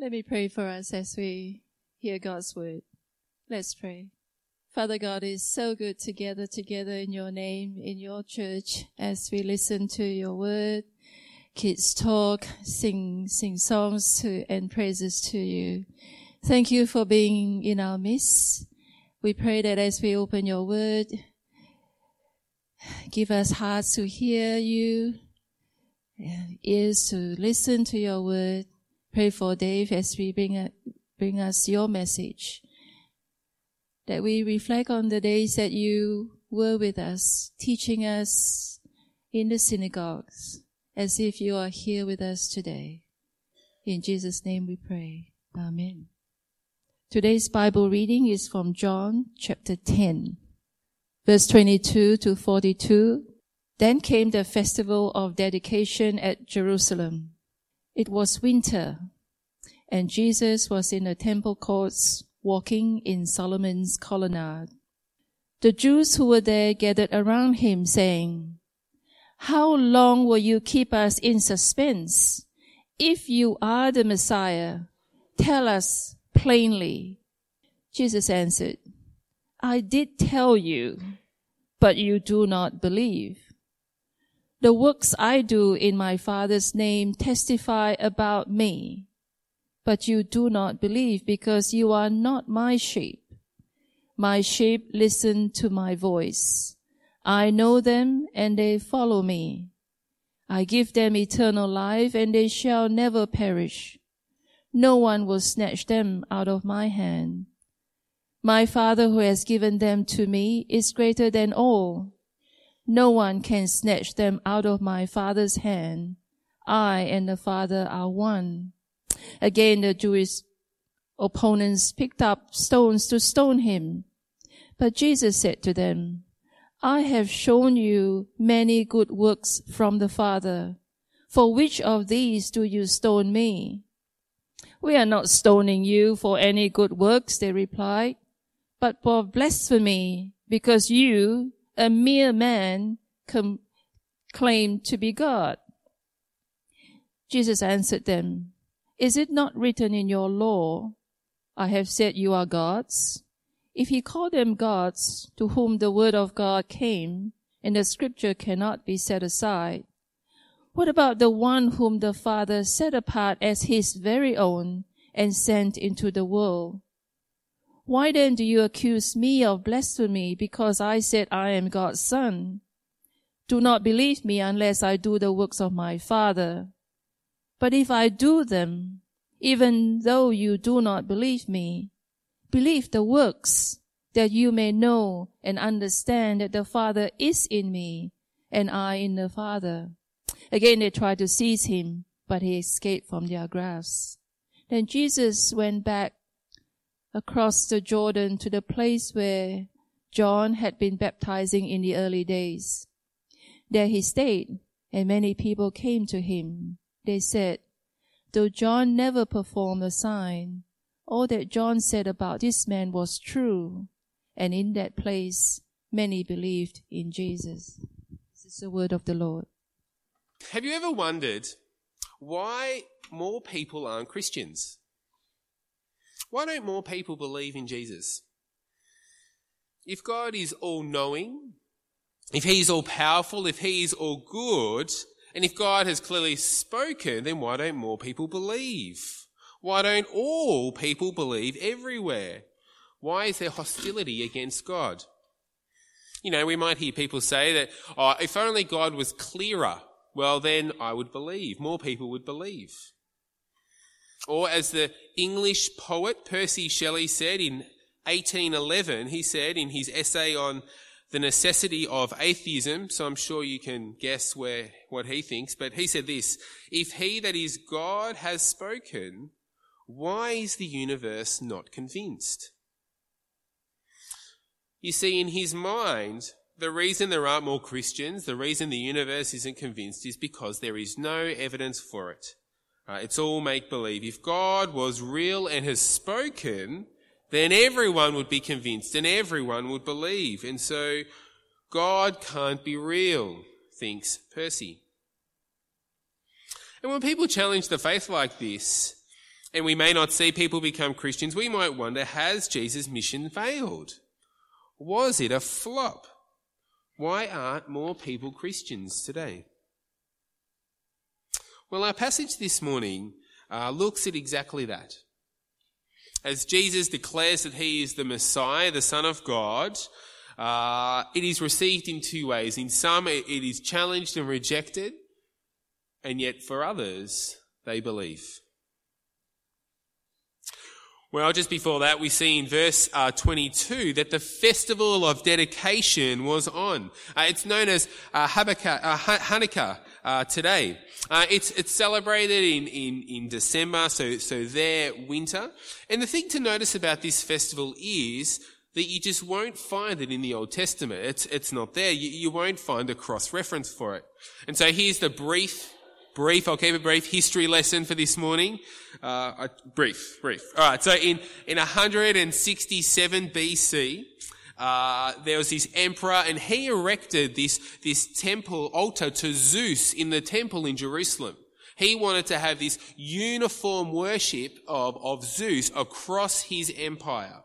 Let me pray for us as we hear God's word. Let's pray. Father God, it's so good to gather together in your name, in your church, as we listen to your word. Kids talk, sing, sing songs to, and praises to you. Thank you for being in our midst. We pray that as we open your word, give us hearts to hear you, and ears to listen to your word. Pray for Dave as we bring, a, bring us your message. That we reflect on the days that you were with us, teaching us in the synagogues, as if you are here with us today. In Jesus' name we pray. Amen. Today's Bible reading is from John chapter 10, verse 22 to 42. Then came the festival of dedication at Jerusalem. It was winter, and Jesus was in the temple courts walking in Solomon's colonnade. The Jews who were there gathered around him saying, How long will you keep us in suspense? If you are the Messiah, tell us plainly. Jesus answered, I did tell you, but you do not believe. The works I do in my Father's name testify about me, but you do not believe because you are not my sheep. My sheep listen to my voice. I know them and they follow me. I give them eternal life and they shall never perish. No one will snatch them out of my hand. My Father who has given them to me is greater than all no one can snatch them out of my Father's hand. I and the Father are one. Again, the Jewish opponents picked up stones to stone him. But Jesus said to them, I have shown you many good works from the Father. For which of these do you stone me? We are not stoning you for any good works, they replied, but for blasphemy, because you, a mere man com- claimed to be God? Jesus answered them, Is it not written in your law, I have said you are gods? If he called them gods to whom the word of God came, and the scripture cannot be set aside, what about the one whom the Father set apart as his very own and sent into the world? Why then do you accuse me of blasphemy because I said I am God's son? Do not believe me unless I do the works of my Father. But if I do them, even though you do not believe me, believe the works that you may know and understand that the Father is in me and I in the Father. Again, they tried to seize him, but he escaped from their grasp. Then Jesus went back across the Jordan to the place where John had been baptizing in the early days. There he stayed, and many people came to him. They said, Though John never performed a sign, all that John said about this man was true, and in that place many believed in Jesus. This is the word of the Lord. Have you ever wondered why more people aren't Christians? Why don't more people believe in Jesus? If God is all knowing, if He is all powerful, if He is all good, and if God has clearly spoken, then why don't more people believe? Why don't all people believe everywhere? Why is there hostility against God? You know, we might hear people say that, oh, if only God was clearer, well, then I would believe. More people would believe. Or as the English poet Percy Shelley said in 1811, he said in his essay on the necessity of atheism, so I'm sure you can guess where, what he thinks, but he said this, if he that is God has spoken, why is the universe not convinced? You see, in his mind, the reason there aren't more Christians, the reason the universe isn't convinced is because there is no evidence for it. It's all make believe. If God was real and has spoken, then everyone would be convinced and everyone would believe. And so God can't be real, thinks Percy. And when people challenge the faith like this, and we may not see people become Christians, we might wonder, has Jesus' mission failed? Was it a flop? Why aren't more people Christians today? Well, our passage this morning uh, looks at exactly that. As Jesus declares that he is the Messiah, the Son of God, uh, it is received in two ways. In some, it is challenged and rejected, and yet for others, they believe. Well, just before that, we see in verse uh, 22 that the festival of dedication was on. Uh, it's known as uh, uh Hanukkah uh, today. Uh, it's it's celebrated in, in, in December, so so their winter. And the thing to notice about this festival is that you just won't find it in the Old Testament. It's it's not there. You, you won't find a cross reference for it. And so here's the brief brief, I'll keep it brief, history lesson for this morning. Uh, brief, brief. Alright, so in, in 167 BC, uh, there was this emperor and he erected this, this temple altar to Zeus in the temple in Jerusalem. He wanted to have this uniform worship of, of Zeus across his empire.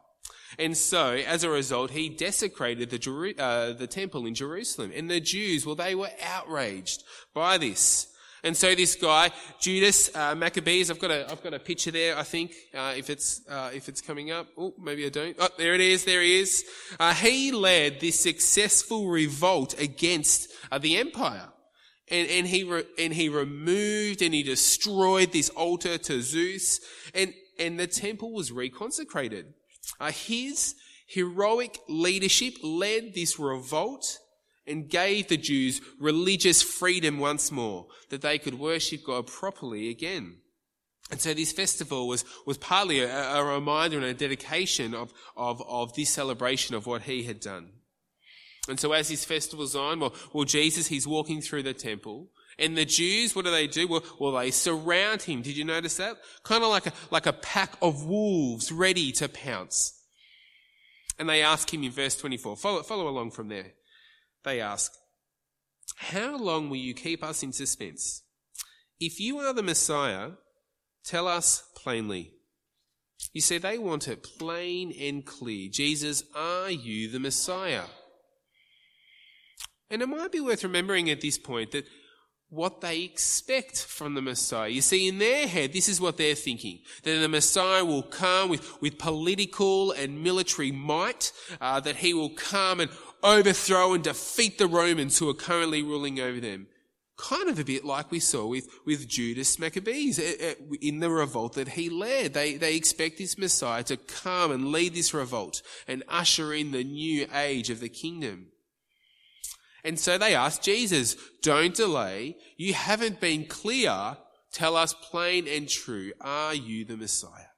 And so, as a result, he desecrated the, uh, the temple in Jerusalem. And the Jews, well, they were outraged by this. And so this guy, Judas uh, Maccabees, I've got a, I've got a picture there, I think, uh, if it's, uh, if it's coming up. Oh, maybe I don't. Oh, there it is, there he is. Uh, he led this successful revolt against uh, the empire. And, and he, re- and he removed and he destroyed this altar to Zeus. And, and the temple was reconsecrated. Uh, his heroic leadership led this revolt and gave the Jews religious freedom once more, that they could worship God properly again. And so this festival was, was partly a, a reminder and a dedication of, of, of this celebration of what he had done. And so as this festival's on, well, well, Jesus, he's walking through the temple. And the Jews, what do they do? Well, well, they surround him. Did you notice that? Kind of like a, like a pack of wolves ready to pounce. And they ask him in verse 24. Follow, follow along from there. They ask, How long will you keep us in suspense? If you are the Messiah, tell us plainly. You see, they want it plain and clear. Jesus, are you the Messiah? And it might be worth remembering at this point that what they expect from the Messiah. You see, in their head, this is what they're thinking. That the Messiah will come with, with political and military might, uh, that he will come and overthrow and defeat the Romans who are currently ruling over them. Kind of a bit like we saw with, with Judas Maccabees eh, eh, in the revolt that he led. They, they expect this Messiah to come and lead this revolt and usher in the new age of the kingdom. And so they ask Jesus, don't delay. You haven't been clear. Tell us plain and true. Are you the Messiah?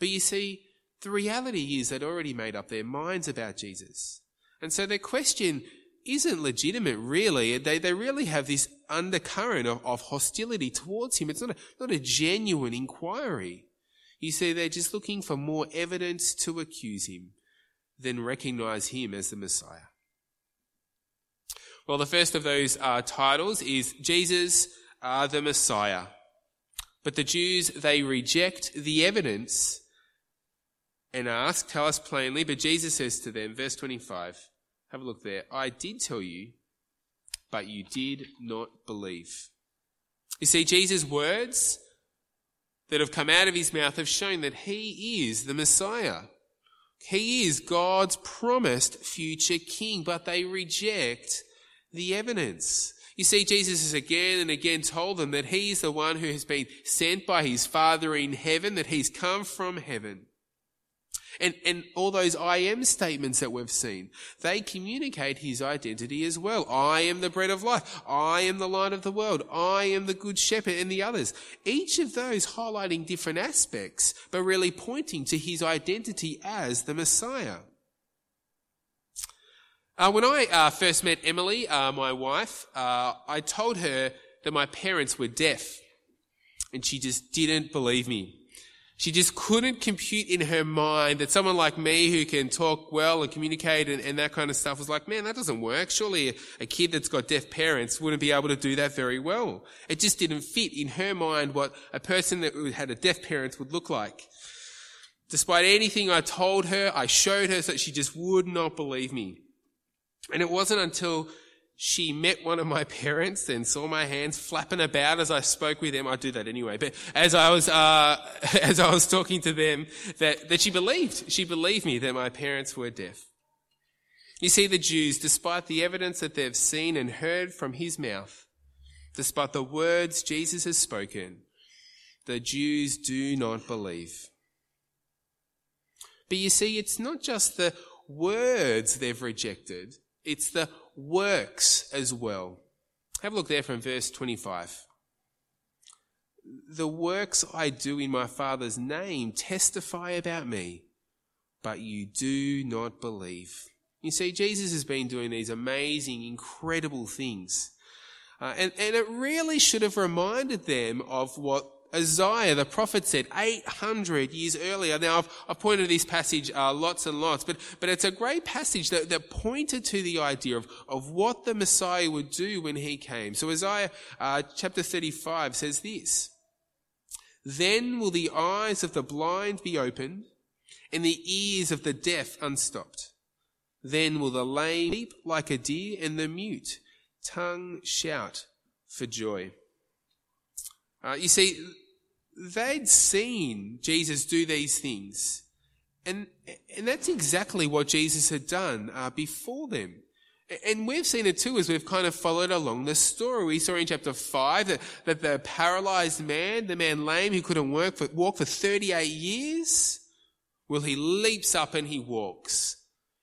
But you see, the reality is they'd already made up their minds about Jesus. And so their question isn't legitimate, really. They, they really have this undercurrent of, of hostility towards him. It's not a, not a genuine inquiry. You see, they're just looking for more evidence to accuse him than recognize him as the Messiah. Well, the first of those uh, titles is Jesus uh, the Messiah. But the Jews, they reject the evidence and ask, tell us plainly. But Jesus says to them, verse 25, have a look there. I did tell you, but you did not believe. You see, Jesus' words that have come out of his mouth have shown that he is the Messiah. He is God's promised future king, but they reject the evidence. You see, Jesus has again and again told them that he is the one who has been sent by his Father in heaven, that he's come from heaven. And, and all those I am statements that we've seen, they communicate his identity as well. I am the bread of life. I am the light of the world. I am the good shepherd and the others. Each of those highlighting different aspects, but really pointing to his identity as the Messiah. Uh, when I uh, first met Emily, uh, my wife, uh, I told her that my parents were deaf, and she just didn't believe me. She just couldn't compute in her mind that someone like me who can talk well and communicate and, and that kind of stuff was like, man, that doesn't work. Surely a, a, kid that's got deaf parents wouldn't be able to do that very well. It just didn't fit in her mind what a person that had a deaf parent would look like. Despite anything I told her, I showed her that she just would not believe me. And it wasn't until she met one of my parents and saw my hands flapping about as I spoke with them. I do that anyway, but as I was, uh, as I was talking to them, that, that she believed, she believed me that my parents were deaf. You see, the Jews, despite the evidence that they've seen and heard from his mouth, despite the words Jesus has spoken, the Jews do not believe. But you see, it's not just the words they've rejected, it's the works as well. Have a look there from verse 25. The works I do in my Father's name testify about me, but you do not believe. You see, Jesus has been doing these amazing, incredible things. Uh, and, and it really should have reminded them of what Isaiah, the prophet said 800 years earlier. Now, I've, I've pointed to this passage uh, lots and lots, but, but it's a great passage that, that pointed to the idea of, of what the Messiah would do when he came. So Isaiah uh, chapter 35 says this. Then will the eyes of the blind be opened and the ears of the deaf unstopped. Then will the lame leap like a deer and the mute tongue shout for joy. Uh, you see, they'd seen Jesus do these things. And, and that's exactly what Jesus had done uh, before them. And we've seen it too as we've kind of followed along the story. We saw in chapter 5 that, that the paralyzed man, the man lame who couldn't work for, walk for 38 years, well, he leaps up and he walks.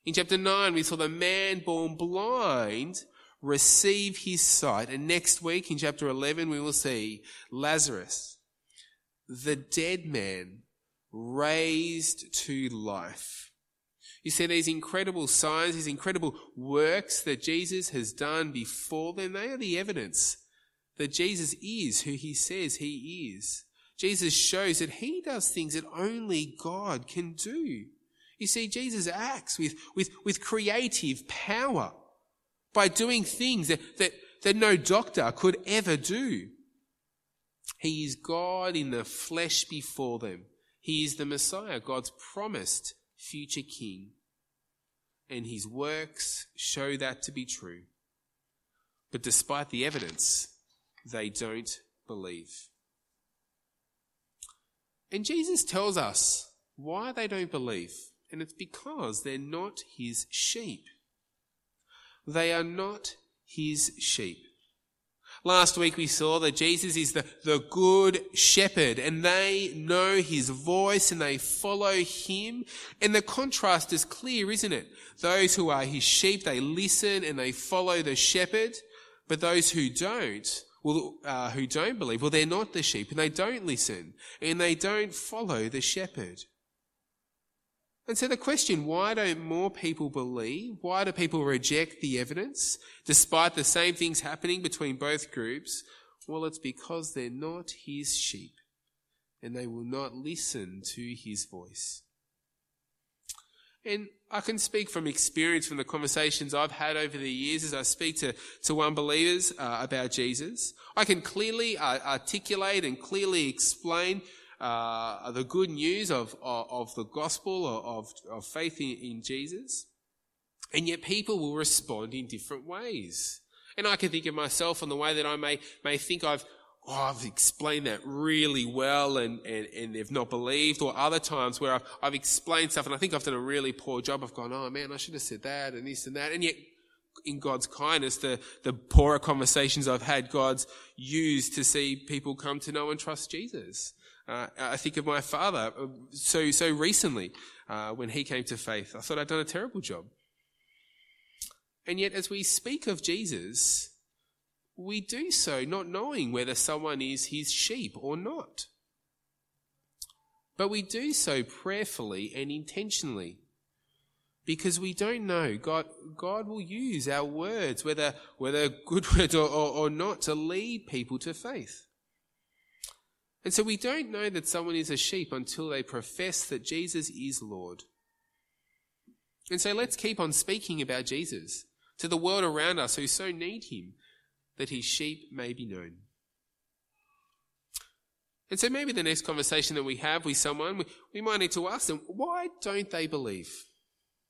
In chapter 9, we saw the man born blind receive his sight. And next week in chapter 11, we will see Lazarus, the dead man, raised to life. You see these incredible signs, these incredible works that Jesus has done before them, they are the evidence that Jesus is who he says he is. Jesus shows that he does things that only God can do. You see, Jesus acts with, with, with creative power by doing things that, that, that no doctor could ever do. He is God in the flesh before them. He is the Messiah, God's promised future king. And his works show that to be true. But despite the evidence, they don't believe. And Jesus tells us why they don't believe. And it's because they're not his sheep. They are not his sheep. Last week we saw that Jesus is the, the good shepherd and they know his voice and they follow him. And the contrast is clear, isn't it? Those who are his sheep, they listen and they follow the shepherd. But those who don't, well, uh, who don't believe, well, they're not the sheep and they don't listen and they don't follow the shepherd. And so the question, why don't more people believe? Why do people reject the evidence despite the same things happening between both groups? Well, it's because they're not his sheep and they will not listen to his voice. And I can speak from experience from the conversations I've had over the years as I speak to, to unbelievers uh, about Jesus. I can clearly uh, articulate and clearly explain uh, the good news of, of, of the gospel, of, of faith in, in Jesus. And yet people will respond in different ways. And I can think of myself on the way that I may, may think I've, oh, I've explained that really well and, and, and they've not believed, or other times where I've, I've explained stuff and I think I've done a really poor job. I've gone, oh man, I should have said that and this and that. And yet, in God's kindness, the, the poorer conversations I've had, God's used to see people come to know and trust Jesus. Uh, I think of my father uh, so, so recently uh, when he came to faith. I thought I'd done a terrible job. And yet, as we speak of Jesus, we do so not knowing whether someone is his sheep or not. But we do so prayerfully and intentionally because we don't know. God, God will use our words, whether, whether good words or, or, or not, to lead people to faith. And so we don't know that someone is a sheep until they profess that Jesus is Lord. And so let's keep on speaking about Jesus to the world around us who so need him that his sheep may be known. And so maybe the next conversation that we have with someone, we, might need to ask them, why don't they believe?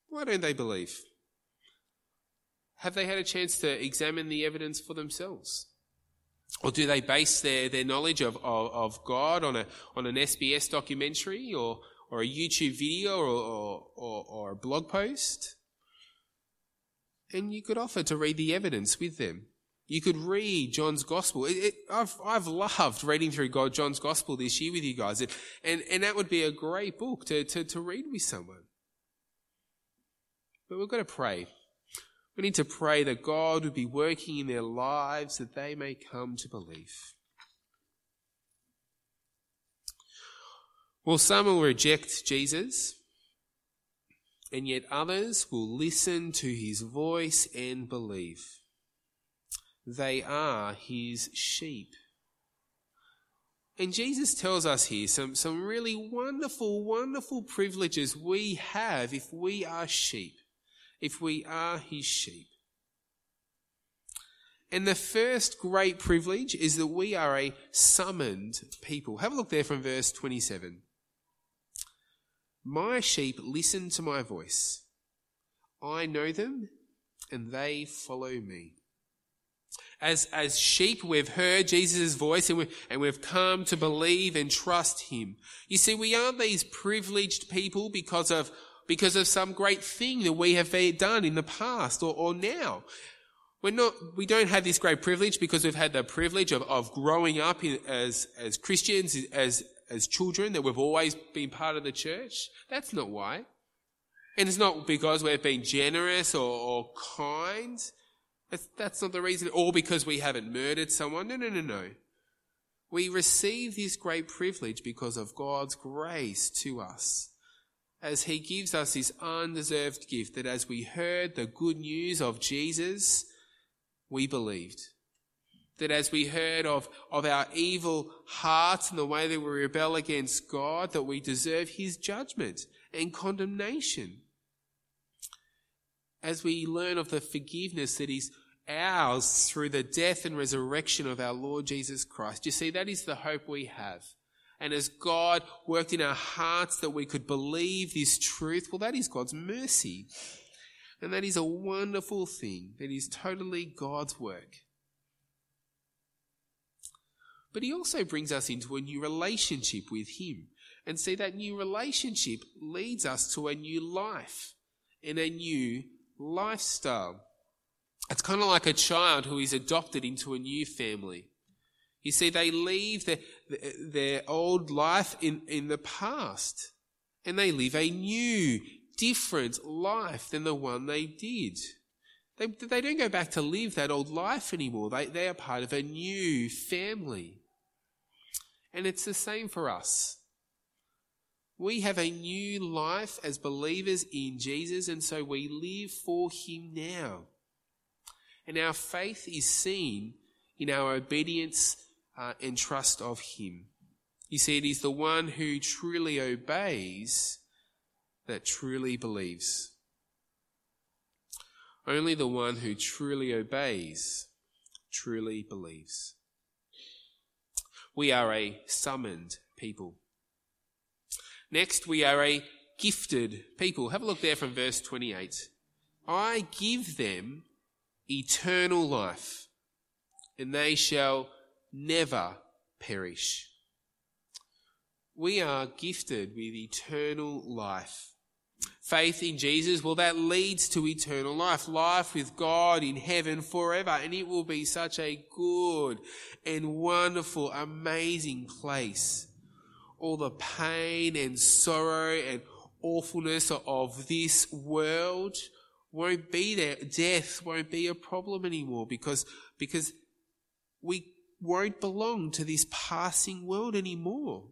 Why don't they believe? Have they had a chance to examine the evidence for themselves? Or do they base their, their knowledge of, of, of God on, a, on an SBS documentary or, or a YouTube video or, or, or, or a blog post? And you could offer to read the evidence with them. You could read John's Gospel. It, it, I've, I've loved reading through God, John's Gospel this year with you guys. And, and, that would be a great book to, to, to read with someone. But we've got to pray. We need to pray that God would be working in their lives that they may come to belief. Well, some will reject Jesus, and yet others will listen to his voice and believe. They are his sheep. And Jesus tells us here some, some really wonderful, wonderful privileges we have if we are sheep if we are his sheep. And the first great privilege is that we are a summoned people. Have a look there from verse 27. My sheep listen to my voice. I know them and they follow me. As, as sheep, we've heard Jesus' voice and, we, and we've come to believe and trust him. You see, we aren't these privileged people because of because of some great thing that we have done in the past or, or now. We're not, we don't have this great privilege because we've had the privilege of, of growing up in, as, as Christians, as, as children, that we've always been part of the church. That's not why. And it's not because we've been generous or, or kind. That's, that's not the reason. Or because we haven't murdered someone. No, no, no, no. We receive this great privilege because of God's grace to us as he gives us this undeserved gift that as we heard the good news of Jesus, we believed. That as we heard of, of our evil hearts and the way that we rebel against God, that we deserve his judgment and condemnation. As we learn of the forgiveness that is ours through the death and resurrection of our Lord Jesus Christ. You see, that is the hope we have and as God worked in our hearts that we could believe this truth, well, that is God's mercy. And that is a wonderful thing. That is totally God's work. But He also brings us into a new relationship with Him. And see, that new relationship leads us to a new life and a new lifestyle. It's kind of like a child who is adopted into a new family. You see, they leave their, their old life in, in the past and they live a new, different life than the one they did. They, they don't go back to live that old life anymore. They, they are part of a new family. And it's the same for us. We have a new life as believers in Jesus, and so we live for Him now. And our faith is seen in our obedience uh, and trust of Him. You see, it is the one who truly obeys that truly believes. Only the one who truly obeys truly believes. We are a summoned people. Next, we are a gifted people. Have a look there from verse 28. I give them eternal life, and they shall never perish. We are gifted with eternal life. Faith in Jesus, well, that leads to eternal life, life with God in heaven forever. And it will be such a good and wonderful, amazing place. All the pain and sorrow and awfulness of this world won't be there. Death won't be a problem anymore because, because we won't belong to this passing world anymore.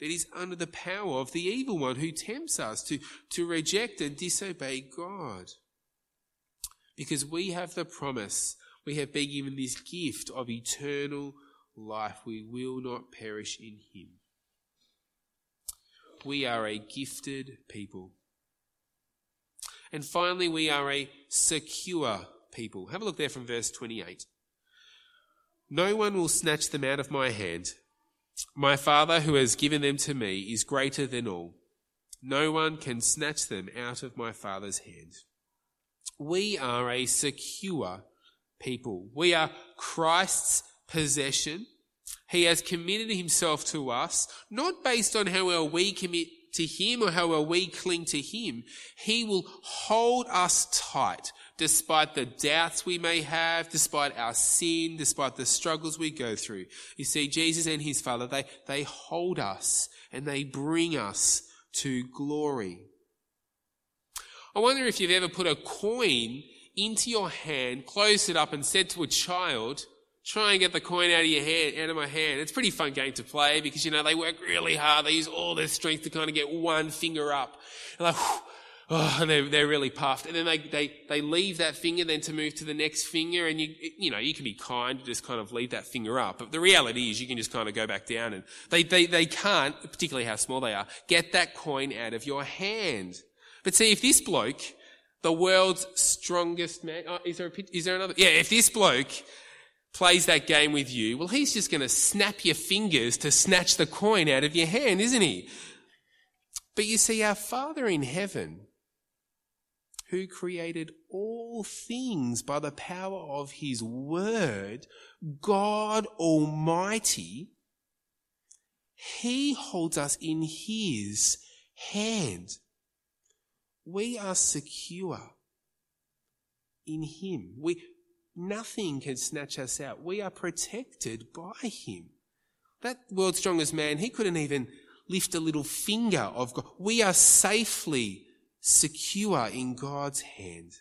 That is under the power of the evil one who tempts us to, to reject and disobey God. Because we have the promise, we have been given this gift of eternal life. We will not perish in him. We are a gifted people. And finally, we are a secure people. Have a look there from verse 28. No one will snatch them out of my hand. My Father who has given them to me is greater than all. No one can snatch them out of my Father's hand. We are a secure people. We are Christ's possession. He has committed himself to us, not based on how well we commit to him or how well we cling to him. He will hold us tight despite the doubts we may have, despite our sin, despite the struggles we go through. You see, Jesus and his Father, they, they hold us and they bring us to glory. I wonder if you've ever put a coin into your hand, closed it up and said to a child, try and get the coin out of your hand, out of my hand. It's a pretty fun game to play because, you know, they work really hard. They use all their strength to kind of get one finger up. like, oh, and they're, they're really puffed. And then they, they, they leave that finger then to move to the next finger. And you, you know, you can be kind to just kind of leave that finger up. But the reality is you can just kind of go back down and they, they, they can't, particularly how small they are, get that coin out of your hand. But see, if this bloke, the world's strongest man, oh, is there a, is there another? Yeah, if this bloke plays that game with you, well, he's just going to snap your fingers to snatch the coin out of your hand, isn't he? But you see, our Father in heaven, who created all things by the power of his word, God Almighty, he holds us in his hand. We are secure in him. We, nothing can snatch us out. We are protected by him. That world's strongest man, he couldn't even lift a little finger of God. We are safely secure in God's hand.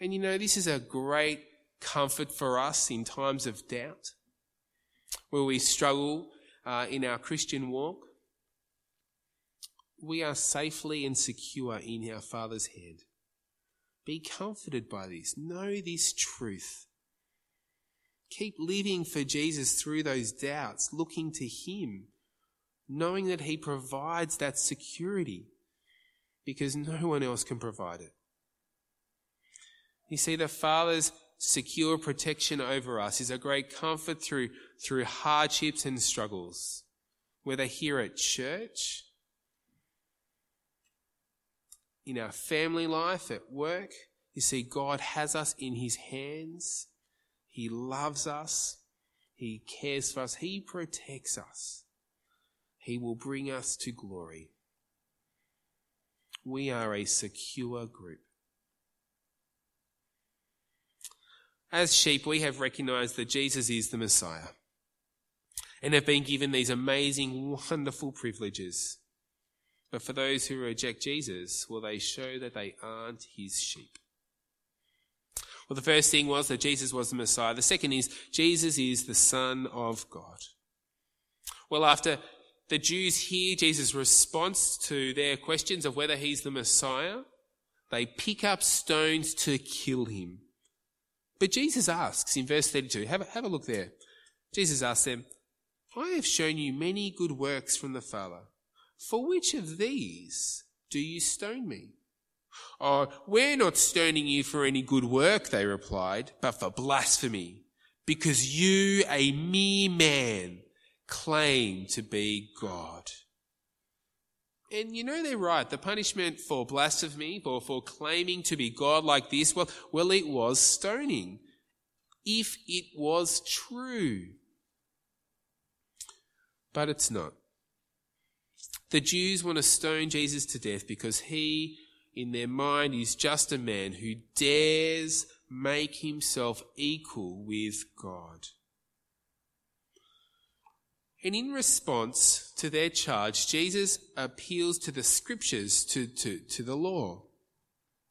And you know, this is a great comfort for us in times of doubt, where we struggle uh, in our Christian walk. We are safely and secure in our Father's hand. Be comforted by this. Know this truth. Keep living for Jesus through those doubts, looking to Him, knowing that He provides that security because no one else can provide it. You see, the Father's secure protection over us is a great comfort through, through hardships and struggles, whether here at church, in our family life, at work. You see, God has us in His hands. He loves us. He cares for us. He protects us. He will bring us to glory we are a secure group. As sheep, we have recognized that Jesus is the Messiah and have been given these amazing, wonderful privileges. But for those who reject Jesus, well, they show that they aren't his sheep. Well, the first thing was that Jesus was the Messiah. The second is Jesus is the Son of God. Well, after the Jews hear Jesus' response to their questions of whether he's the Messiah. They pick up stones to kill him. But Jesus asks in verse 32, have a, have a look there. Jesus asks them, I have shown you many good works from the Father. For which of these do you stone me? Oh, we're not stoning you for any good work, they replied, but for blasphemy, because you, a mere man, claim to be God. And you know they're right. The punishment for blasphemy, for, for claiming to be God like this, well, well, it was stoning. If it was true. But it's not. The Jews want to stone Jesus to death because he, in their mind, is just a man who dares make himself equal with God. And in response to their charge, Jesus appeals to the scriptures, to, to, to the law.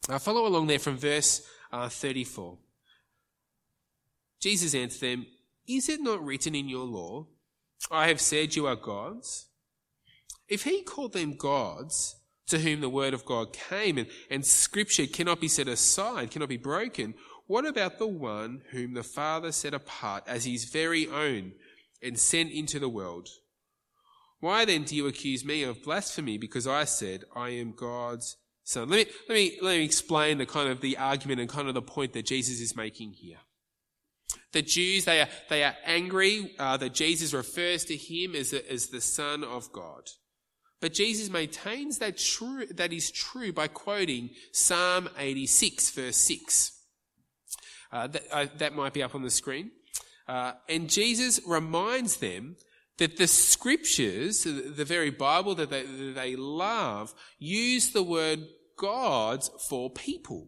Now follow along there from verse uh, 34. Jesus answered them, Is it not written in your law, I have said you are gods? If he called them gods, to whom the word of God came, and, and scripture cannot be set aside, cannot be broken, What about the one whom the Father set apart as his very own and sent into the world? Why then do you accuse me of blasphemy because I said I am God's son? Let me, let me, let me explain the kind of the argument and kind of the point that Jesus is making here. The Jews, they are, they are angry uh, that Jesus refers to him as, as the son of God. But Jesus maintains that true, that is true by quoting Psalm 86 verse 6. Uh, that, uh, that, might be up on the screen. Uh, and Jesus reminds them that the scriptures, the very Bible that they, that they love, use the word gods for people,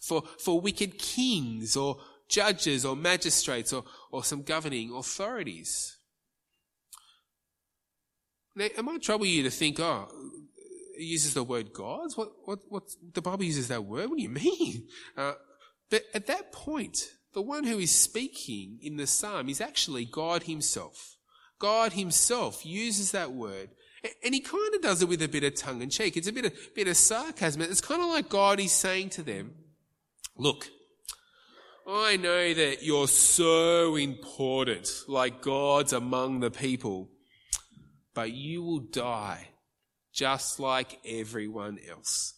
for, for wicked kings or judges or magistrates or, or some governing authorities. Now, it might trouble you to think, oh, it uses the word gods? What, what, what, the Bible uses that word? What do you mean? Uh, but at that point, the one who is speaking in the psalm is actually God himself. God himself uses that word. And he kind of does it with a bit of tongue in cheek. It's a bit of, bit of sarcasm. It's kind of like God is saying to them, look, I know that you're so important, like God's among the people, but you will die just like everyone else.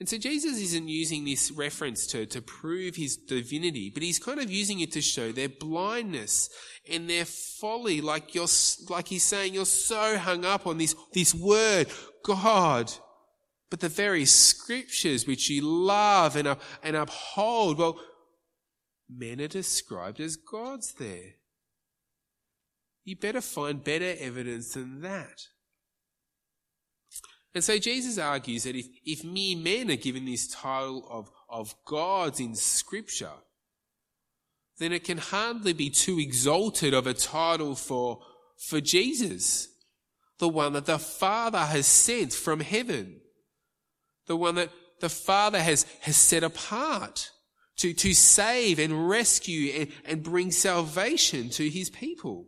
And so Jesus isn't using this reference to, to prove his divinity, but he's kind of using it to show their blindness and their folly. Like you're, like he's saying, you're so hung up on this, this word, God. But the very scriptures which you love and, and uphold, well, men are described as gods there. You better find better evidence than that. And so Jesus argues that if, if mere men are given this title of, of gods in Scripture, then it can hardly be too exalted of a title for, for Jesus, the one that the Father has sent from heaven, the one that the Father has, has set apart to, to save and rescue and, and bring salvation to his people.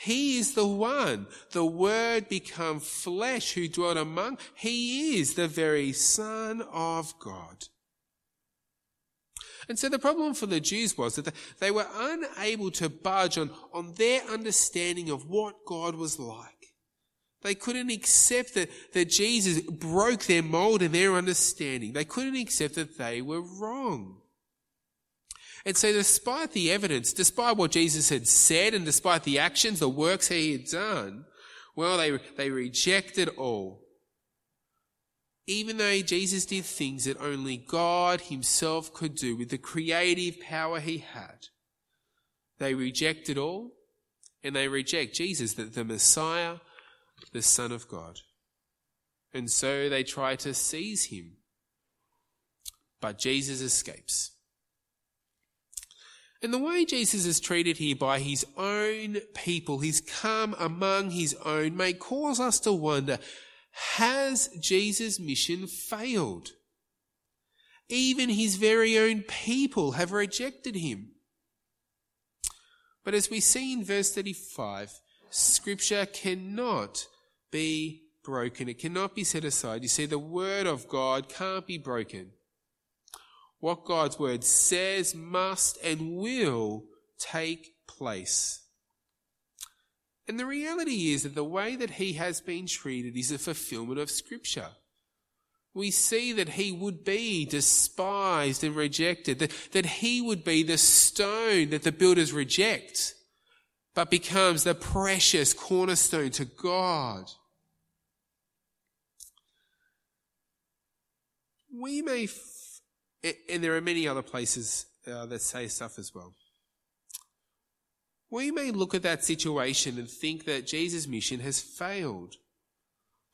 He is the one, the Word become flesh who dwelt among. He is the very Son of God. And so the problem for the Jews was that they were unable to budge on, on their understanding of what God was like. They couldn't accept that, that Jesus broke their mold and their understanding. They couldn't accept that they were wrong. And so, despite the evidence, despite what Jesus had said, and despite the actions, the works he had done, well, they, they rejected all. Even though Jesus did things that only God himself could do with the creative power he had, they rejected all, and they reject Jesus, the, the Messiah, the Son of God. And so they try to seize him. But Jesus escapes. And the way Jesus is treated here by his own people, he's come among his own, may cause us to wonder, has Jesus' mission failed? Even his very own people have rejected him. But as we see in verse 35, scripture cannot be broken. It cannot be set aside. You see, the word of God can't be broken. What God's word says must and will take place. And the reality is that the way that he has been treated is a fulfillment of scripture. We see that he would be despised and rejected, that, that he would be the stone that the builders reject, but becomes the precious cornerstone to God. We may and there are many other places uh, that say stuff as well. We may look at that situation and think that Jesus' mission has failed.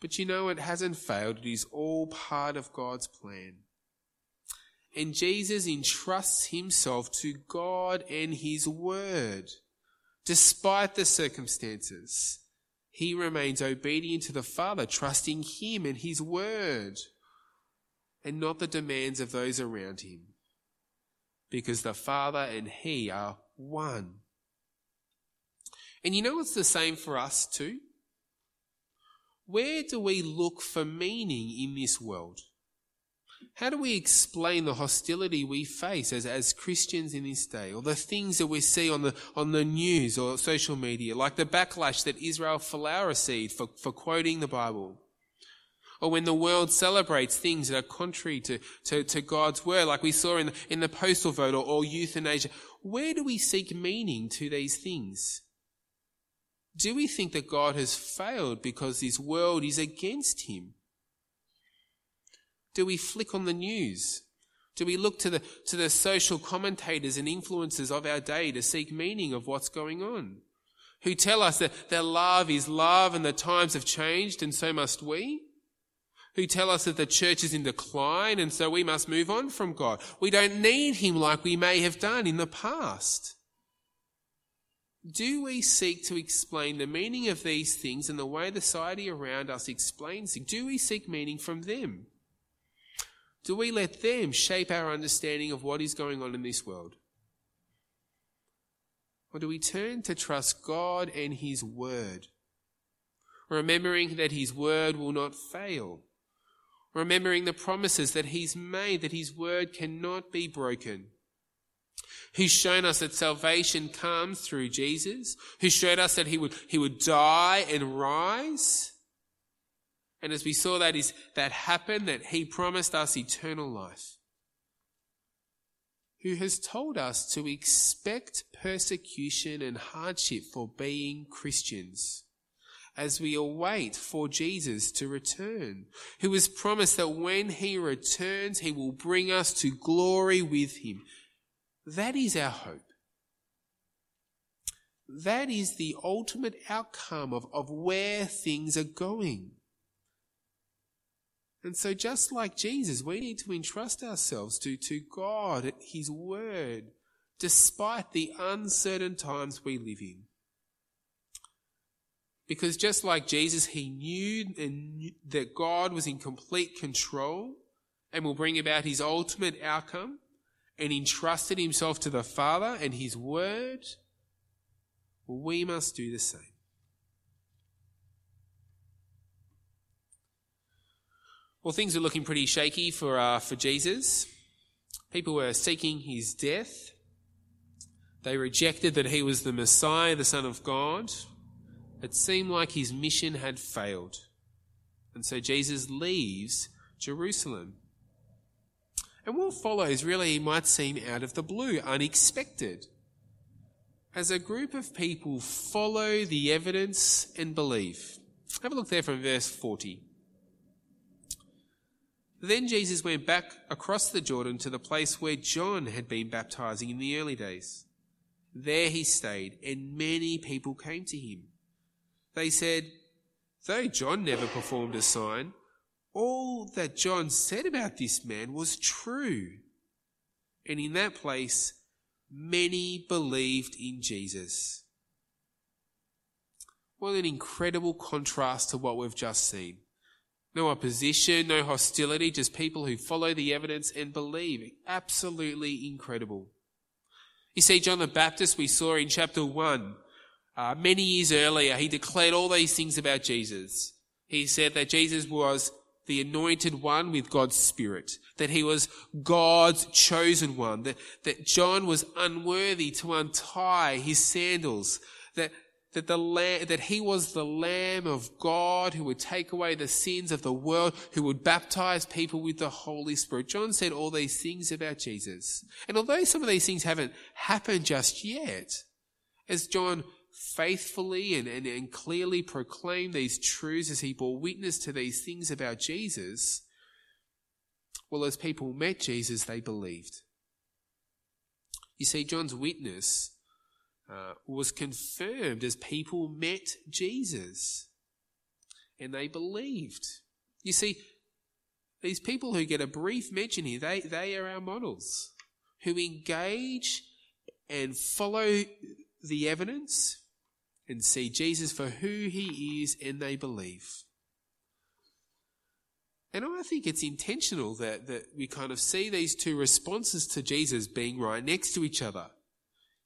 But you know, it hasn't failed. It is all part of God's plan. And Jesus entrusts himself to God and his word. Despite the circumstances, he remains obedient to the Father, trusting him and his word and not the demands of those around him. Because the Father and He are one. And you know it's the same for us too? Where do we look for meaning in this world? How do we explain the hostility we face as, as Christians in this day, or the things that we see on the, on the news or social media, like the backlash that Israel Folau received for, for quoting the Bible? Or when the world celebrates things that are contrary to, to, to God's word, like we saw in the, in the postal vote or, or euthanasia, where do we seek meaning to these things? Do we think that God has failed because this world is against him? Do we flick on the news? Do we look to the, to the social commentators and influencers of our day to seek meaning of what's going on? Who tell us that, that love is love and the times have changed and so must we? Who tell us that the church is in decline and so we must move on from God. We don't need Him like we may have done in the past. Do we seek to explain the meaning of these things and the way the society around us explains it? Do we seek meaning from them? Do we let them shape our understanding of what is going on in this world? Or do we turn to trust God and His Word? Remembering that His Word will not fail. Remembering the promises that He's made, that His Word cannot be broken. Who's shown us that salvation comes through Jesus, who showed us that He would, He would die and rise and as we saw that is that happened, that he promised us eternal life. Who has told us to expect persecution and hardship for being Christians as we await for Jesus to return, who has promised that when he returns, he will bring us to glory with him. That is our hope. That is the ultimate outcome of, of where things are going. And so, just like Jesus, we need to entrust ourselves to, to God, His Word, despite the uncertain times we live in. Because just like Jesus, he knew that God was in complete control and will bring about his ultimate outcome and entrusted himself to the Father and his word. we must do the same. Well, things are looking pretty shaky for, uh, for Jesus. People were seeking his death. They rejected that he was the Messiah, the Son of God. It seemed like his mission had failed. And so Jesus leaves Jerusalem. And what follows really might seem out of the blue, unexpected. As a group of people follow the evidence and believe. Have a look there from verse 40. Then Jesus went back across the Jordan to the place where John had been baptizing in the early days. There he stayed, and many people came to him. They said, Though John never performed a sign, all that John said about this man was true. And in that place, many believed in Jesus. What an incredible contrast to what we've just seen. No opposition, no hostility, just people who follow the evidence and believe. Absolutely incredible. You see, John the Baptist, we saw in chapter 1, uh, many years earlier, he declared all these things about Jesus. He said that Jesus was the anointed one with God's Spirit, that he was God's chosen one, that, that John was unworthy to untie his sandals, that that, the lamb, that he was the Lamb of God who would take away the sins of the world, who would baptize people with the Holy Spirit. John said all these things about Jesus. And although some of these things haven't happened just yet, as John faithfully and, and, and clearly proclaimed these truths as he bore witness to these things about Jesus, well, as people met Jesus, they believed. You see, John's witness uh, was confirmed as people met Jesus and they believed. You see, these people who get a brief mention here, they, they are our models who engage and follow the evidence and see Jesus for who he is and they believe. And I think it's intentional that, that we kind of see these two responses to Jesus being right next to each other.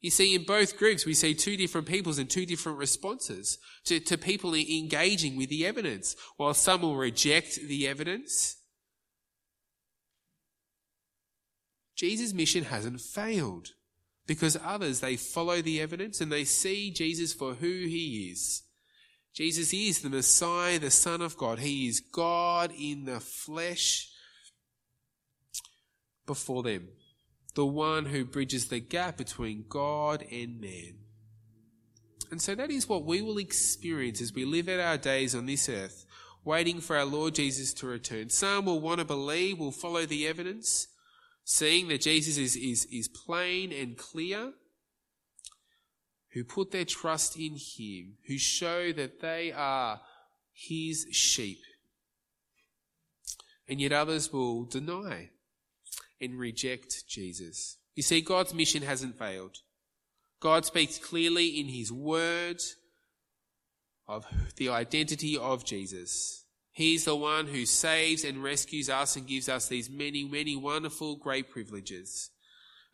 You see, in both groups, we see two different peoples and two different responses to, to people engaging with the evidence. While some will reject the evidence, Jesus' mission hasn't failed because others, they follow the evidence and they see Jesus for who he is. Jesus is the Messiah, the Son of God. He is God in the flesh before them, the one who bridges the gap between God and man. And so that is what we will experience as we live out our days on this earth, waiting for our Lord Jesus to return. Some will want to believe, will follow the evidence, seeing that Jesus is, is, is plain and clear, who put their trust in Him, who show that they are His sheep. And yet others will deny and reject Jesus. You see, God's mission hasn't failed. God speaks clearly in His Word of the identity of Jesus. He's the one who saves and rescues us and gives us these many, many wonderful, great privileges.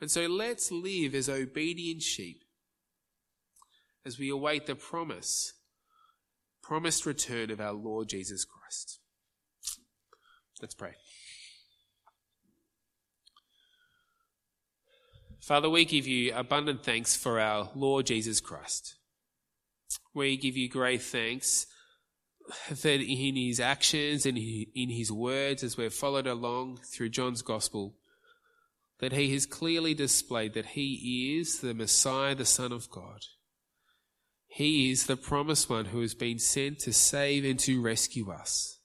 And so let's live as obedient sheep as we await the promise, promised return of our Lord Jesus Christ. Let's pray. Father, we give you abundant thanks for our Lord Jesus Christ. We give you great thanks that in his actions and in his words, as we've followed along through John's Gospel, that he has clearly displayed that he is the Messiah, the Son of God. He is the promised one who has been sent to save and to rescue us.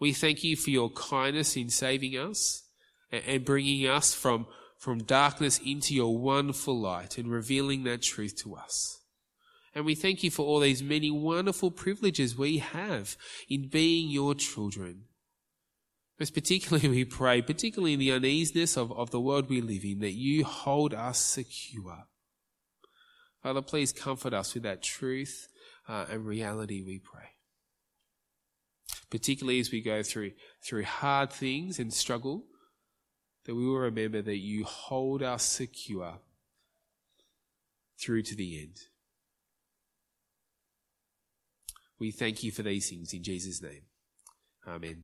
We thank you for your kindness in saving us and bringing us from from darkness into your wonderful light and revealing that truth to us. And we thank you for all these many wonderful privileges we have in being your children. Most particularly, we pray, particularly in the uneasiness of, of the world we live in, that you hold us secure. Father, please comfort us with that truth uh, and reality, we pray. Particularly as we go through, through hard things and struggle, that we will remember that you hold us secure through to the end. We thank you for these things in Jesus' name. Amen.